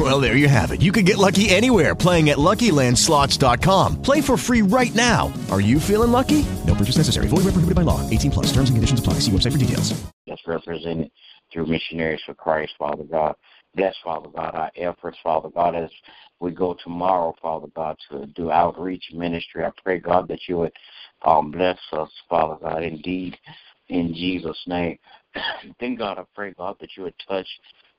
Well, there you have it. You can get lucky anywhere playing at LuckyLandSlots.com. Play for free right now. Are you feeling lucky? No purchase necessary. Void where prohibited by law. 18 plus. Terms and conditions apply. See website for details. That's represented through missionaries for Christ, Father God. Bless, Father God, our efforts, Father God, as we go tomorrow, Father God, to do outreach ministry. I pray, God, that you would um, bless us, Father God, indeed, in Jesus' name. then, God, I pray, God, that you would touch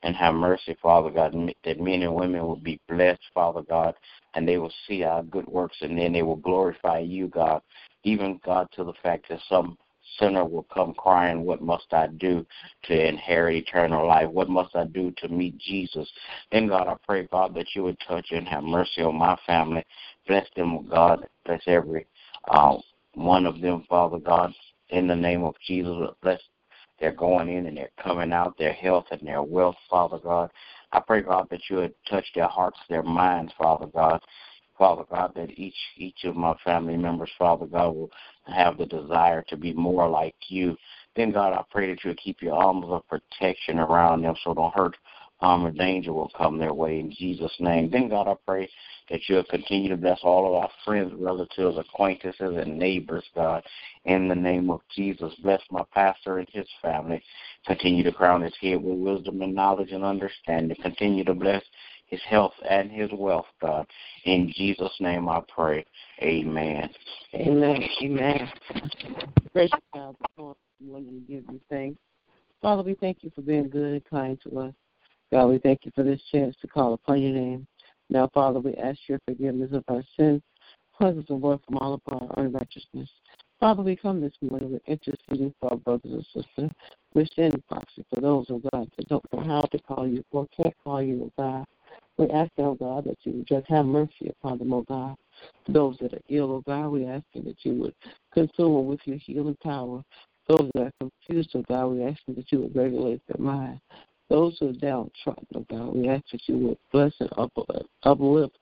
and have mercy, Father God, that men and women will be blessed, Father God, and they will see our good works, and then they will glorify you, God. Even, God, to the fact that some sinner will come crying, What must I do to inherit eternal life? What must I do to meet Jesus? Then, God, I pray, God, that you would touch and have mercy on my family. Bless them, God. Bless every uh, one of them, Father God, in the name of Jesus. Bless their going in and their coming out, their health and their wealth, Father God. I pray, God, that you would touch their hearts, their minds, Father God. Father God, that each each of my family members, Father God, will have the desire to be more like you. Then, God, I pray that you'll keep your arms of protection around them so don't hurt, harm, or danger will come their way in Jesus' name. Then, God, I pray that you'll continue to bless all of our friends, relatives, acquaintances, and neighbors, God. In the name of Jesus, bless my pastor and his family. Continue to crown his head with wisdom and knowledge and understanding. Continue to bless his health and his wealth, God. In Jesus' name I pray. Amen. Amen. Amen. Gracious God, we want to give you thanks. Father, we thank you for being good and kind to us. God, we thank you for this chance to call upon your name. Now, Father, we ask your forgiveness of our sins. Cleanse us, Lord, from all of our unrighteousness. Father, we come this morning with interceding for our brothers and sisters. We're standing proxy for those, oh God, that don't know how to call you or can't call you, oh God. We ask, oh God, that you would just have mercy upon them, oh God. Those that are ill, oh God, we ask that you would consume them with your healing power. Those that are confused, oh God, we ask that you would regulate their mind. Those who are downtrodden, oh God, we ask that you would bless and uplift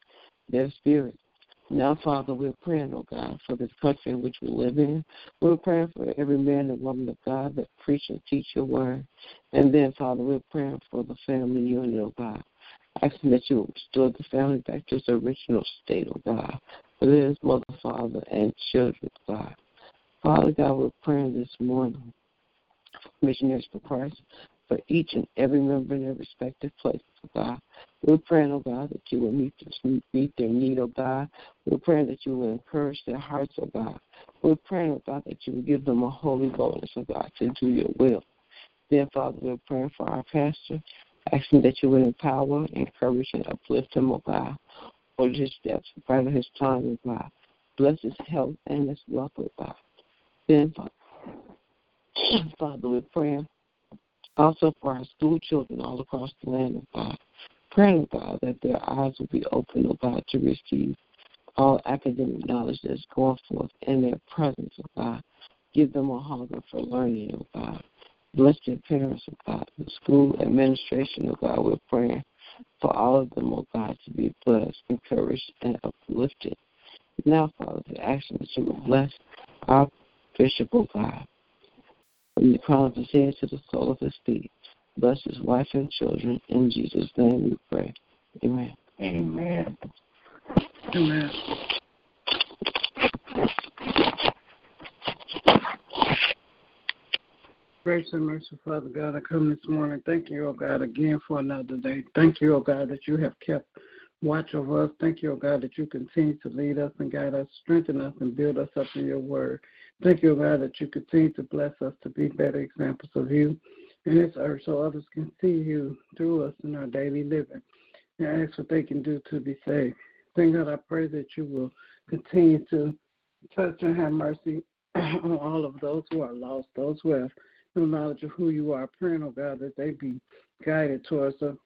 their spirit. Now, Father, we're praying, oh God, for this country in which we live in. We're praying for every man and woman of God that preach and teach your word. And then, Father, we're praying for the family union, oh God asking that you will restore the family back to its original state, oh God. For there is mother, father, and children, oh God. Father God, we're praying this morning for missionaries for Christ, for each and every member in their respective places, oh God. We're praying, oh God, that you will meet, meet their need, oh God. We're praying that you will encourage their hearts, oh God. We're praying, oh God, that you will give them a holy boldness, oh God, to do your will. Then, Father, we're praying for our pastor asking that you would empower, encourage, and uplift him, oh God. Hold his steps, brighten his time, oh God. Bless his health and his wealth, oh God. Then, Father, Father, we're praying also for our school children all across the land, oh God. Praying, God, that their eyes will be open, oh God, to receive all academic knowledge that's going forth in their presence, oh God. Give them a hunger for learning, oh God. Bless their parents, oh God, the school administration, oh God. We're praying for all of them, oh God, to be blessed, encouraged, and uplifted. Now, Father, we ask that you will bless our bishop, oh God, from the crown of his head to the sole of his feet. Bless his wife and children. In Jesus' name we pray. Amen. Amen. Amen. Grace and mercy, Father God, I come this morning. Thank you, oh God, again for another day. Thank you, oh God, that you have kept watch over us. Thank you, oh God, that you continue to lead us and guide us, strengthen us, and build us up in your word. Thank you, oh God, that you continue to bless us to be better examples of you in this earth so others can see you through us in our daily living. And ask what they can do to be saved. Thank God, I pray that you will continue to touch and have mercy on all of those who are lost, those who have no knowledge of who you are, praying, oh God, that they be guided towards a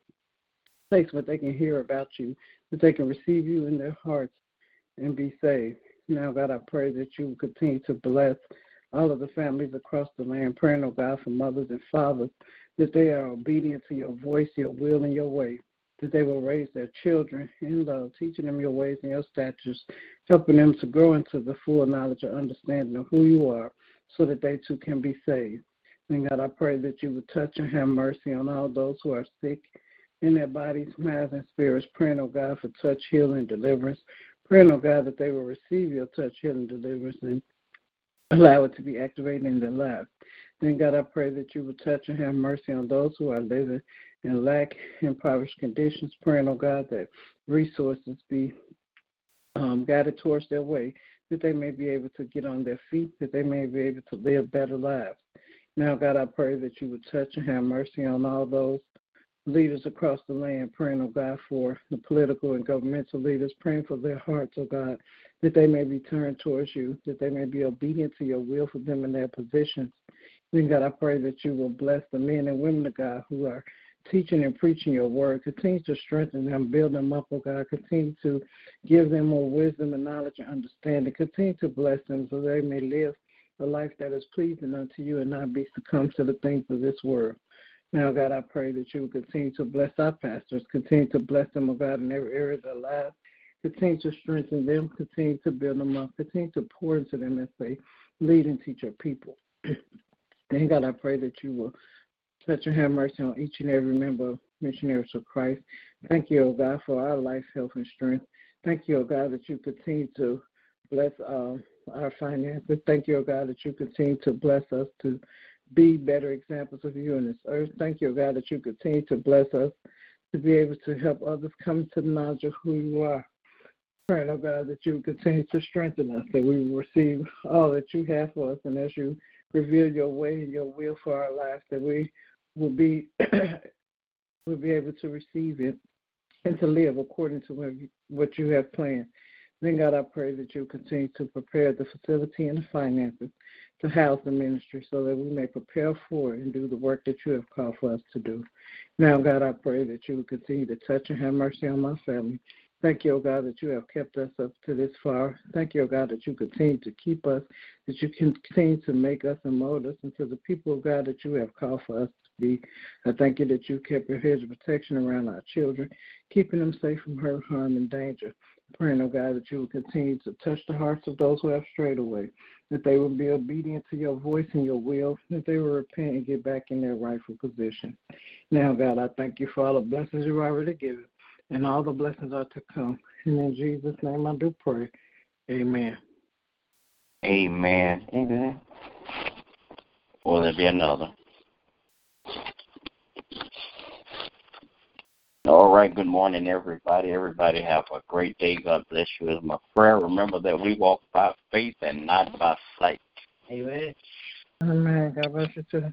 place where they can hear about you, that they can receive you in their hearts and be saved. Now, God, I pray that you will continue to bless all of the families across the land, praying, oh God, for mothers and fathers, that they are obedient to your voice, your will, and your way, that they will raise their children in love, teaching them your ways and your statutes, helping them to grow into the full knowledge and understanding of who you are, so that they too can be saved. And God, I pray that you would touch and have mercy on all those who are sick in their bodies, minds, and spirits, praying, oh God, for touch, healing, deliverance. Praying, oh God, that they will receive your touch, healing, deliverance, and allow it to be activated in their lives. Then, God, I pray that you will touch and have mercy on those who are living in lack, impoverished conditions. Praying, oh God, that resources be um, guided towards their way, that they may be able to get on their feet, that they may be able to live better lives. Now, God, I pray that you would touch and have mercy on all those leaders across the land, praying, oh God, for the political and governmental leaders, praying for their hearts, oh God, that they may return towards you, that they may be obedient to your will for them in their positions. Then, God, I pray that you will bless the men and women of God who are teaching and preaching your word. Continue to strengthen them, build them up, oh God. Continue to give them more wisdom and knowledge and understanding. Continue to bless them so they may live a life that is pleasing unto you and not be succumb to the things of this world. Now, God, I pray that you will continue to bless our pastors, continue to bless them, oh God, in every area of their lives. Continue to strengthen them, continue to build them up, continue to pour into them as they lead and teach your people. then, God, I pray that you will touch and have mercy on each and every member of Missionaries of Christ. Thank you, oh God, for our life, health, and strength. Thank you, oh God, that you continue to bless uh, our finances. Thank you, oh God, that you continue to bless us to be better examples of you on this earth. Thank you, God, that you continue to bless us to be able to help others come to the knowledge of who you are. Praying, oh God, that you continue to strengthen us, that we will receive all that you have for us, and as you reveal your way and your will for our lives, that we will be will be able to receive it and to live according to what you have planned. Then, God, I pray that you continue to prepare the facility and the finances to house the ministry so that we may prepare for it and do the work that you have called for us to do. Now, God, I pray that you will continue to touch and have mercy on my family. Thank you, oh God, that you have kept us up to this far. Thank you, oh God, that you continue to keep us, that you continue to make us and mold us into the people of God that you have called for us to be. I thank you that you kept your hedge of protection around our children, keeping them safe from hurt, harm, and danger. Praying, oh God, that you will continue to touch the hearts of those who have strayed away, that they will be obedient to your voice and your will, that they will repent and get back in their rightful position. Now, God, I thank you for all the blessings you've already given, and all the blessings are to come. And in Jesus' name I do pray. Amen. Amen. Amen. Will there be another? All right, good morning, everybody. Everybody have a great day. God bless you. Is my prayer. Remember that we walk by faith and not by sight. Amen. Amen. God bless you too.